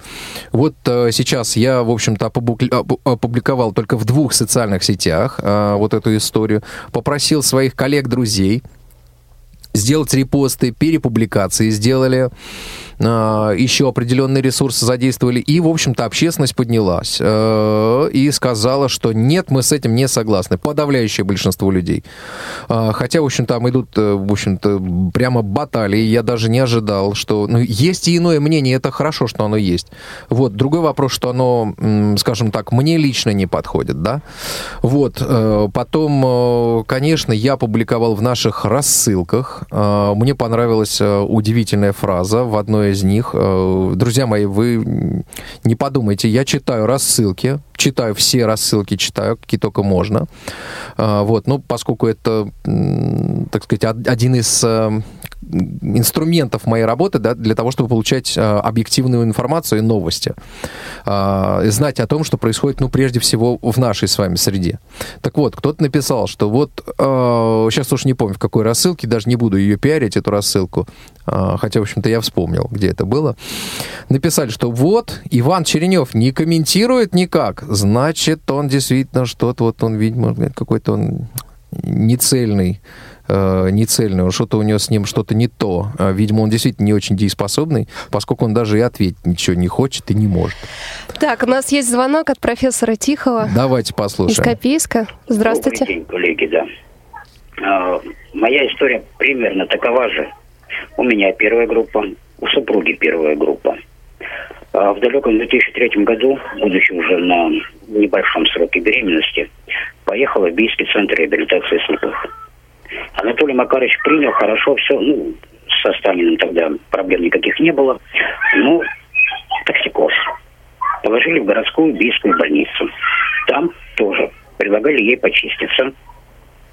Вот э, сейчас я, в общем-то, опубликовал только в двух социальных сетях э, вот эту историю, попросил своих коллег-друзей сделать репосты, перепубликации сделали, еще определенные ресурсы задействовали, и, в общем-то, общественность поднялась э, и сказала, что нет, мы с этим не согласны. Подавляющее большинство людей. А, хотя, в общем, там идут, э, в общем-то, прямо баталии, я даже не ожидал, что... Ну, есть и иное мнение, это хорошо, что оно есть. Вот, другой вопрос, что оно, скажем так, мне лично не подходит, да? Вот, э, потом, конечно, я публиковал в наших рассылках, мне понравилась удивительная фраза в одной из них. Э, друзья мои, вы не подумайте, я читаю рассылки, читаю все рассылки, читаю, какие только можно. Э, вот, ну, поскольку это, так сказать, один из э, инструментов моей работы да, для того, чтобы получать а, объективную информацию и новости. А, знать о том, что происходит, ну, прежде всего, в нашей с вами среде. Так вот, кто-то написал, что вот, а, сейчас уж не помню, в какой рассылке, даже не буду ее пиарить, эту рассылку, а, хотя, в общем-то, я вспомнил, где это было. Написали, что вот, Иван Черенев не комментирует никак, значит, он действительно что-то, вот он, видимо, какой-то он нецельный э, нецельный, что-то у него с ним что-то не то. А, видимо, он действительно не очень дееспособный, поскольку он даже и ответить ничего не хочет и не может. Так, у нас есть звонок от профессора Тихого. Давайте послушаем. Из Копейска. Здравствуйте. Добрый день, коллеги, да. А, моя история примерно такова же. У меня первая группа, у супруги первая группа. А в далеком 2003 году, будучи уже на небольшом сроке беременности, поехала в Бийский центр реабилитации слепых. Анатолий Макарович принял хорошо все, ну, со Сталиным тогда проблем никаких не было, ну, токсикоз. Положили в городскую бийскую больницу. Там тоже предлагали ей почиститься.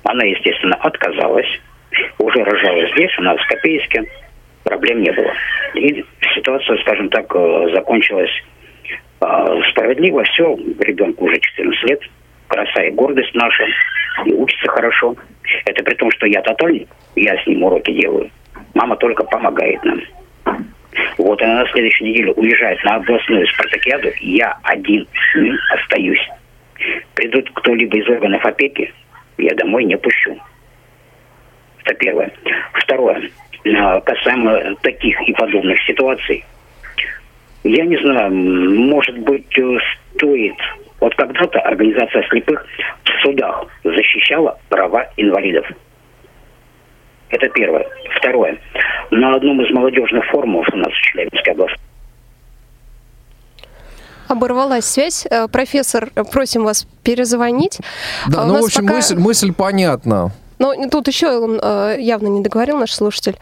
Она, естественно, отказалась. Уже рожала здесь, у нас в Копейске. Проблем не было. И ситуация, скажем так, э, закончилась э, справедливо. Все, ребенку уже 14 лет. Краса и гордость наша. И учится хорошо. Это при том, что я тотальник, я с ним уроки делаю. Мама только помогает нам. Вот она на следующей неделе уезжает на областную спартакиаду, я один с ним остаюсь. Придут кто-либо из органов опеки, я домой не пущу. Это первое. Второе. Касаемо таких и подобных ситуаций. Я не знаю, может быть, э, стоит... Вот когда-то организация слепых в судах защищала права инвалидов. Это первое. Второе. На одном из молодежных форумов у нас в Челябинской области Оборвалась связь. Э, профессор, просим вас перезвонить. Да, а ну, в общем, пока... мысль, мысль понятна. Но тут еще он э, явно не договорил, наш слушатель.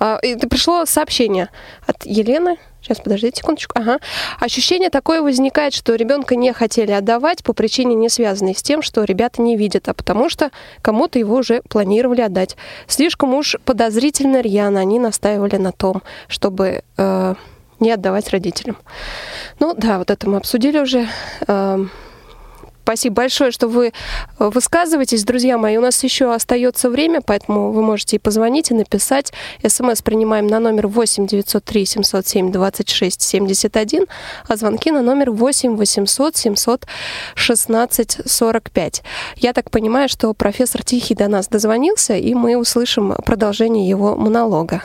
Э, и пришло сообщение от Елены. Сейчас, подождите секундочку. Ага. Ощущение такое возникает, что ребенка не хотели отдавать по причине, не связанной с тем, что ребята не видят, а потому что кому-то его уже планировали отдать. Слишком уж подозрительно рьяно они настаивали на том, чтобы э, не отдавать родителям. Ну да, вот это мы обсудили уже. Э, Спасибо большое, что вы э, высказываетесь, друзья мои. У нас еще остается время, поэтому вы можете и позвонить, и написать. СМС принимаем на номер 8 903 707 26 71, а звонки на номер 8 800 716 45. Я так понимаю, что профессор Тихий до нас дозвонился, и мы услышим продолжение его монолога.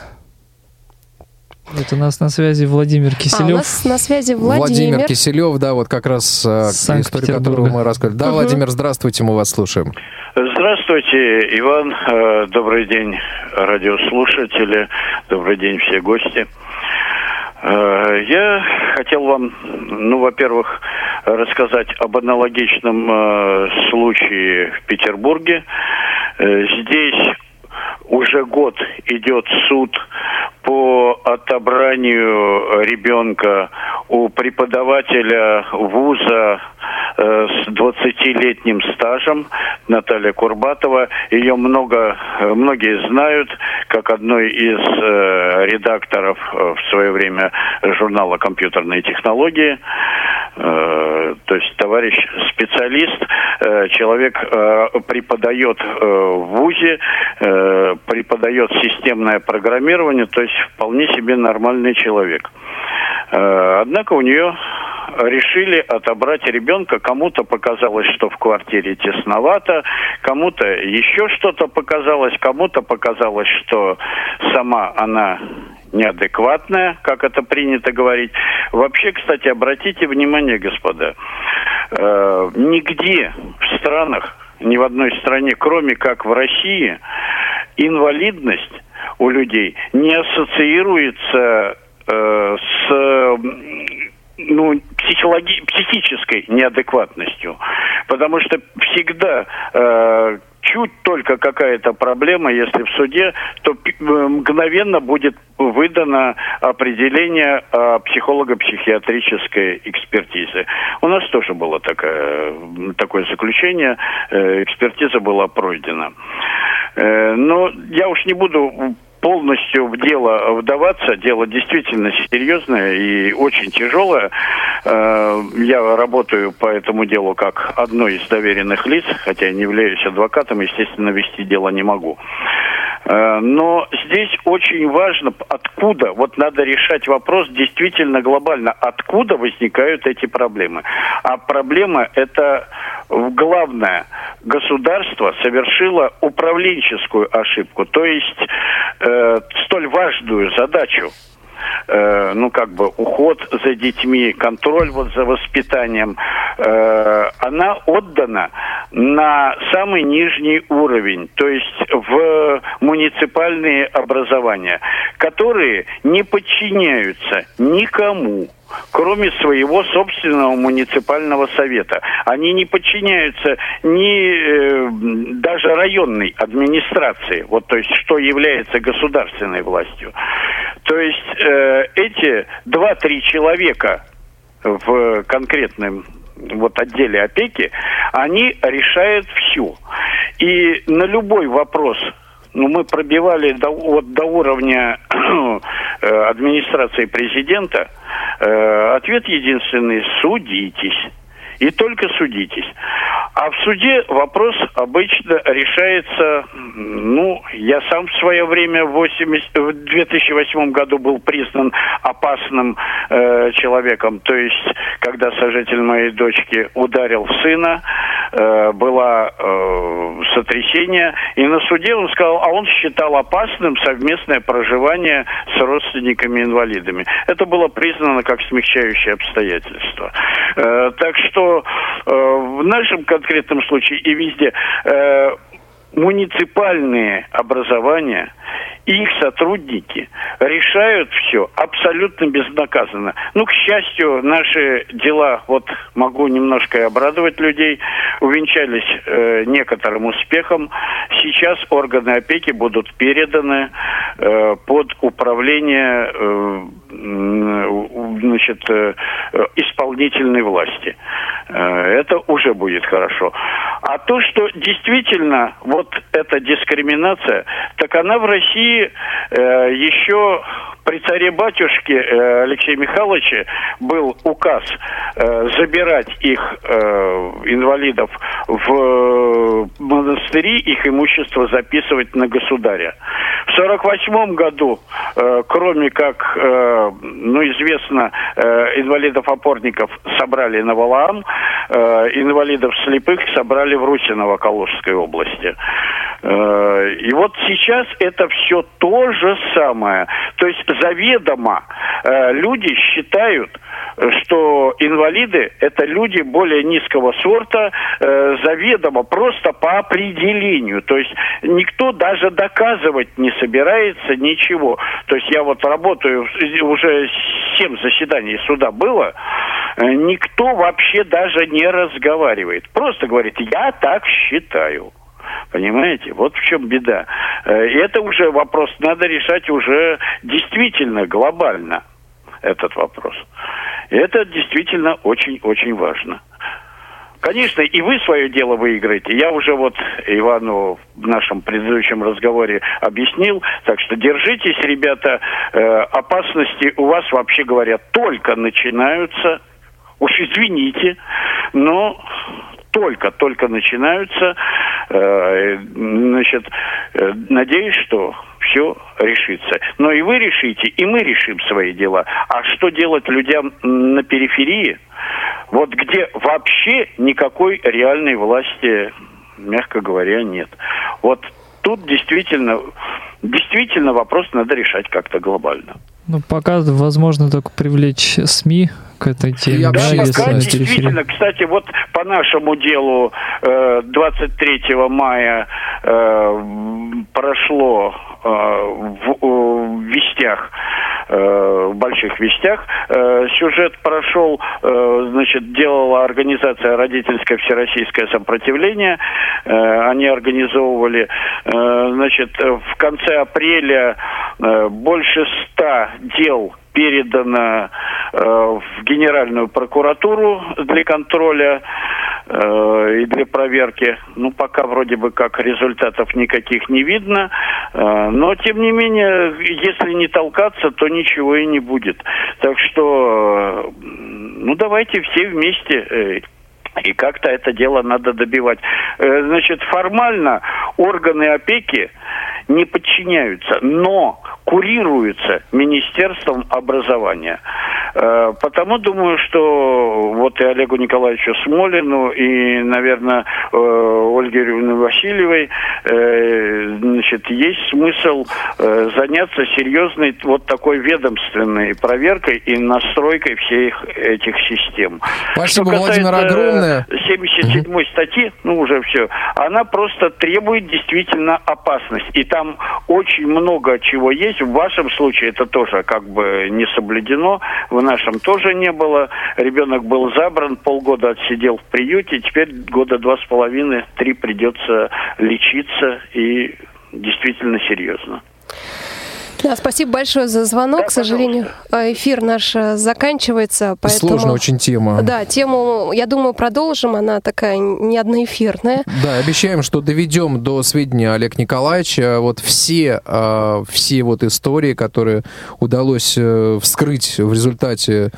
Вот у нас на связи Владимир Киселев. А, у нас на связи Владимир. Владимир Киселев, да, вот как раз э, историю, которую мы рассказали. Да, угу. Владимир, здравствуйте, мы вас слушаем. Здравствуйте, Иван. Э, добрый день, радиослушатели. Добрый день, все гости. Э, я хотел вам, ну, во-первых, рассказать об аналогичном случае в Петербурге. Здесь уже год идет суд по отобранию ребенка у преподавателя вуза с 20-летним стажем Наталья Курбатова. Ее много, многие знают как одной из э, редакторов э, в свое время журнала «Компьютерные технологии». Э, то есть товарищ специалист, э, человек э, преподает э, в ВУЗе, э, преподает системное программирование, то есть вполне себе нормальный человек. Э, однако у нее решили отобрать ребенка. Кому-то показалось, что в квартире тесновато, кому-то еще что-то показалось, кому-то показалось, что сама она неадекватная, как это принято говорить. Вообще, кстати, обратите внимание, господа, э, нигде в странах, ни в одной стране, кроме как в России, инвалидность у людей не ассоциируется э, с ну, психологи- психической неадекватностью. Потому что всегда э, чуть только какая-то проблема, если в суде, то э, мгновенно будет выдано определение о психолого-психиатрической экспертизе. У нас тоже было такое, такое заключение, э, экспертиза была пройдена. Э, но я уж не буду полностью в дело вдаваться. Дело действительно серьезное и очень тяжелое. Э, я работаю по этому делу как одной из доверенных лиц, хотя не являюсь адвокатом, естественно, вести дело не могу. Э, но здесь очень важно, откуда, вот надо решать вопрос действительно глобально, откуда возникают эти проблемы. А проблема это главное, государство совершило управленческую ошибку, то есть э, столь важную задачу э, ну, как бы, уход за детьми, контроль вот за воспитанием, э, она отдана на самый нижний уровень, то есть в муниципальные образования, которые не подчиняются никому кроме своего собственного муниципального совета. Они не подчиняются ни э, даже районной администрации, вот то есть что является государственной властью. То есть э, эти два-три человека в конкретном вот отделе опеки, они решают все. И на любой вопрос ну, мы пробивали до, вот, до уровня э, администрации президента. Э, ответ единственный – судитесь и только судитесь. А в суде вопрос обычно решается, ну, я сам в свое время в, 80, в 2008 году был признан опасным э, человеком. То есть, когда сожитель моей дочки ударил сына, э, было э, сотрясение, и на суде он сказал, а он считал опасным совместное проживание с родственниками-инвалидами. Это было признано как смягчающее обстоятельство. Э, так что э, в нашем конкретном случае и везде э, муниципальные образования и их сотрудники решают все абсолютно безнаказанно. Ну, к счастью, наши дела, вот могу немножко обрадовать людей, увенчались э, некоторым успехом. Сейчас органы опеки будут переданы э, под управление э, значит, э, исполнительной власти. Э, это уже будет хорошо. А то, что действительно вот эта дискриминация, так она в России э, еще при царе-батюшке э, Алексея Михайловича был указ э, забирать их, э, инвалидов, в монастыри, их имущество записывать на государя. В 1948 году, э, кроме как, э, ну, известно, э, инвалидов-опорников собрали на Валаам, э, инвалидов слепых собрали в Русиново Калужской области. Э, и вот сейчас это все то же самое. То есть заведомо э, люди считают, что инвалиды это люди более низкого сорта, э, заведомо, просто по определению. То есть никто даже доказывать не собирается ничего. То есть я вот работаю, уже семь заседаний суда было, э, никто вообще даже не разговаривает. Просто говорит, я так считаю. Понимаете? Вот в чем беда. Э, и это уже вопрос надо решать уже действительно глобально, этот вопрос. Это действительно очень-очень важно. Конечно, и вы свое дело выиграете. Я уже вот Ивану в нашем предыдущем разговоре объяснил. Так что держитесь, ребята. Э, опасности у вас, вообще говоря, только начинаются. Уж извините, но только-только начинаются. Э, значит, э, надеюсь, что все решится. Но и вы решите, и мы решим свои дела. А что делать людям на периферии? Вот где вообще никакой реальной власти, мягко говоря, нет. Вот тут действительно, действительно вопрос надо решать как-то глобально. Ну, пока возможно только привлечь СМИ к этой теме. Я да, пока действительно, кстати, вот по нашему делу 23 э, мая э, прошло э, в вестях в больших вестях. Сюжет прошел, значит, делала организация «Родительское всероссийское сопротивление». Они организовывали, значит, в конце апреля больше ста дел передано э, в Генеральную прокуратуру для контроля э, и для проверки. Ну, пока вроде бы как результатов никаких не видно. Э, но, тем не менее, если не толкаться, то ничего и не будет. Так что, э, ну, давайте все вместе э, и как-то это дело надо добивать. Э, значит, формально органы опеки не подчиняются, но курируются Министерством образования. Э, потому думаю, что вот и Олегу Николаевичу Смолину, и, наверное, э, Ольге Юрьевне Васильевой, э, значит, есть смысл заняться серьезной вот такой ведомственной проверкой и настройкой всех этих систем. Спасибо, Что Владимир, огромное. 77 угу. статьи, ну уже все, она просто требует действительно опасность. И там очень много чего есть. В вашем случае это тоже как бы не соблюдено. В нашем тоже не было. Ребенок был забран, полгода отсидел в приюте, теперь года два с половиной, три придется лечиться и действительно серьезно. Да, спасибо большое за звонок. Да, К сожалению, пожалуйста. эфир наш э, заканчивается. Поэтому... Сложная очень тема. Да, тему, я думаю, продолжим. Она такая не одноэфирная. Да, обещаем, что доведем до сведения Олег Николаевича вот все, э, все вот истории, которые удалось э, вскрыть в результате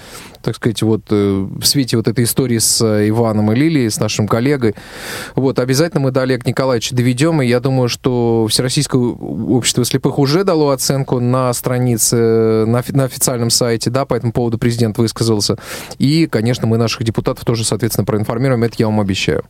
так сказать, вот э, в свете вот этой истории с э, Иваном и Лилией, с нашим коллегой. Вот, обязательно мы до Олега Николаевича доведем, и я думаю, что Всероссийское общество слепых уже дало оценку на странице, на, на официальном сайте, да, по этому поводу президент высказался. И, конечно, мы наших депутатов тоже, соответственно, проинформируем, это я вам обещаю.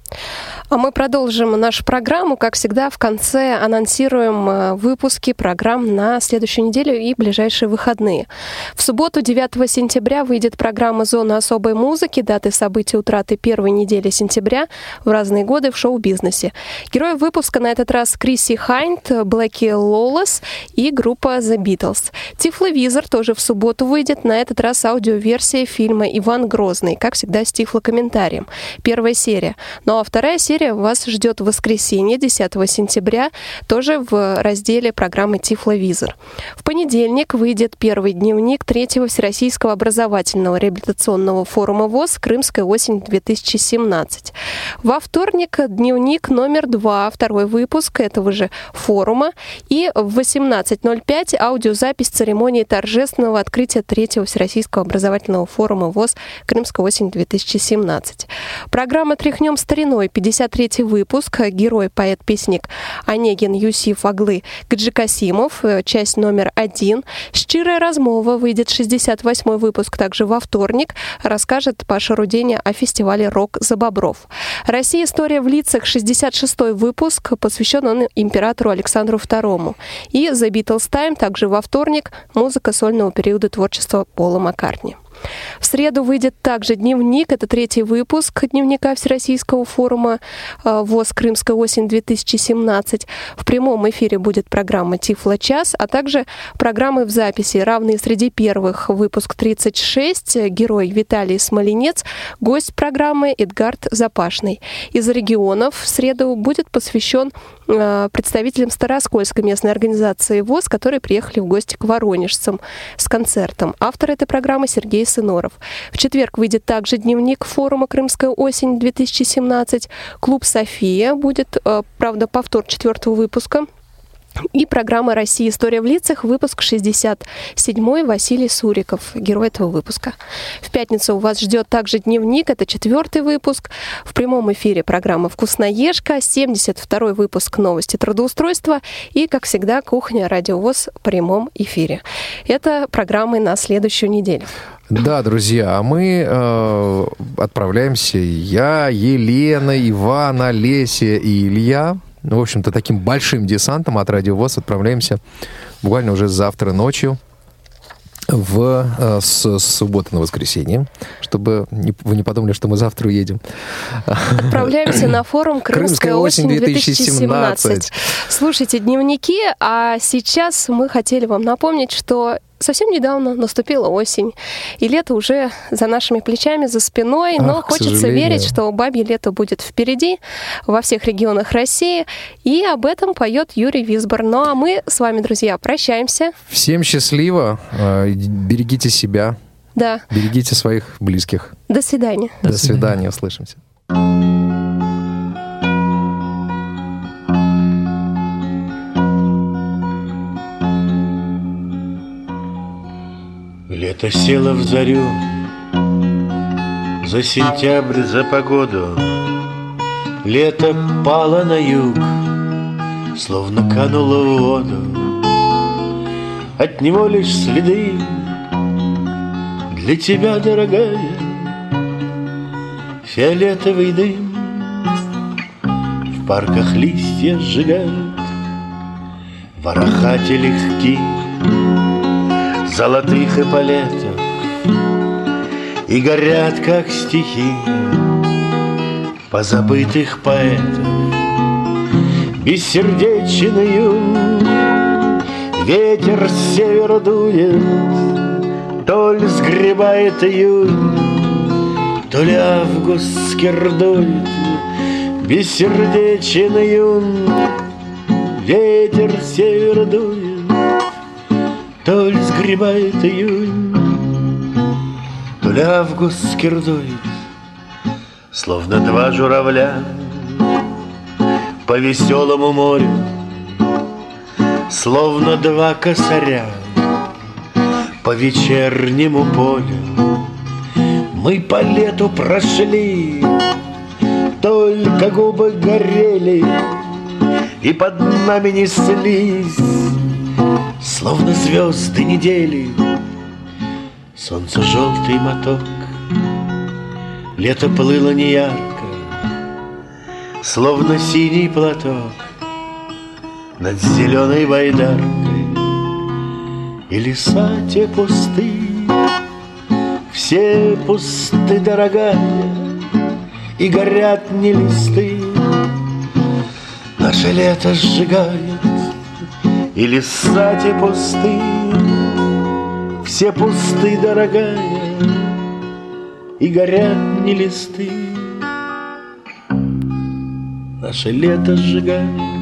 А мы продолжим нашу программу. Как всегда, в конце анонсируем э, выпуски программ на следующую неделю и ближайшие выходные. В субботу, 9 сентября, выйдет программа «Зона особой музыки», даты событий утраты первой недели сентября в разные годы в шоу-бизнесе. Герои выпуска на этот раз Криси Хайнт, Блэки Лолес и группа The Beatles. Тифловизор тоже в субботу выйдет, на этот раз аудиоверсия фильма «Иван Грозный», как всегда с тифлокомментарием. Первая серия. Ну а вторая серия вас ждет в воскресенье, 10 сентября, тоже в разделе программы «Тифловизор». В понедельник выйдет первый дневник третьего Всероссийского образовательного реабилитационного форума ВОЗ «Крымская осень-2017». Во вторник дневник номер два, второй выпуск этого же форума. И в 18.05 аудиозапись церемонии торжественного открытия третьего Всероссийского образовательного форума ВОЗ «Крымская осень-2017». Программа «Тряхнем стариной» 50 53 выпуск. Герой, поэт, песник Онегин Юсиф Аглы Гаджикасимов, э, часть номер один. «Щирая размова» выйдет 68 выпуск также во вторник. Расскажет Паша Руденя о фестивале «Рок за Бобров». «Россия. История в лицах» 66 выпуск, посвящен он императору Александру II. И «The Beatles Time» также во вторник. Музыка сольного периода творчества Пола Маккартни. В среду выйдет также дневник, это третий выпуск дневника Всероссийского форума э, ВОЗ «Крымская осень-2017». В прямом эфире будет программа «Тифло час», а также программы в записи, равные среди первых. Выпуск 36, герой Виталий Смоленец, гость программы Эдгард Запашный. Из регионов в среду будет посвящен э, представителям Староскольской местной организации ВОЗ, которые приехали в гости к воронежцам с концертом. Автор этой программы Сергей Сыноров. В четверг выйдет также дневник форума «Крымская осень-2017». Клуб «София» будет, э, правда, повтор четвертого выпуска. И программа «Россия. История в лицах», выпуск 67 Василий Суриков, герой этого выпуска. В пятницу у вас ждет также дневник, это четвертый выпуск. В прямом эфире программа «Вкусноежка», 72 выпуск новости трудоустройства и, как всегда, кухня «Радиовоз» в прямом эфире. Это программы на следующую неделю. Да, друзья, а мы э, отправляемся. Я, Елена, Иван, Олеся и Илья ну, в общем-то, таким большим десантом от Радио ВОЗ отправляемся буквально уже завтра ночью в, э, с, с субботы на воскресенье, чтобы не, вы не подумали, что мы завтра уедем. Отправляемся на форум «Крымская, Крымская осень 2017. Слушайте дневники, а сейчас мы хотели вам напомнить, что совсем недавно наступила осень, и лето уже за нашими плечами, за спиной, но Ах, хочется верить, что бабье лето будет впереди во всех регионах России, и об этом поет Юрий Висбор. Ну а мы с вами, друзья, прощаемся. Всем счастливо, э, берегите себя, да. берегите своих близких. До свидания. До, свидания. услышимся. Лето село в зарю. За сентябрь, за погоду. Лето пало на юг Словно кануло в воду. От него лишь следы. Для тебя, дорогая Фиолетовый дым В парках листья сжигают. Ворохати легкие золотых эполетов И горят, как стихи позабытых поэтов. Бессердечен июнь, ветер с севера дует То ли сгребает июнь, то ли август скирдует. Бессердечен июнь, ветер с дует то ли сгребает июнь, То ли август скирдует, Словно два журавля По веселому морю, Словно два косаря По вечернему полю, Мы по лету прошли, только губы горели, И под нами неслись, словно звезды недели. Солнце желтый моток, лето плыло неярко, Словно синий платок над зеленой байдаркой. И леса те пусты, все пусты, дорогая, И горят не листы. Наше лето сжигает, И леса те пусты, Все пусты, дорогая, И горят не листы. Наше лето сжигает,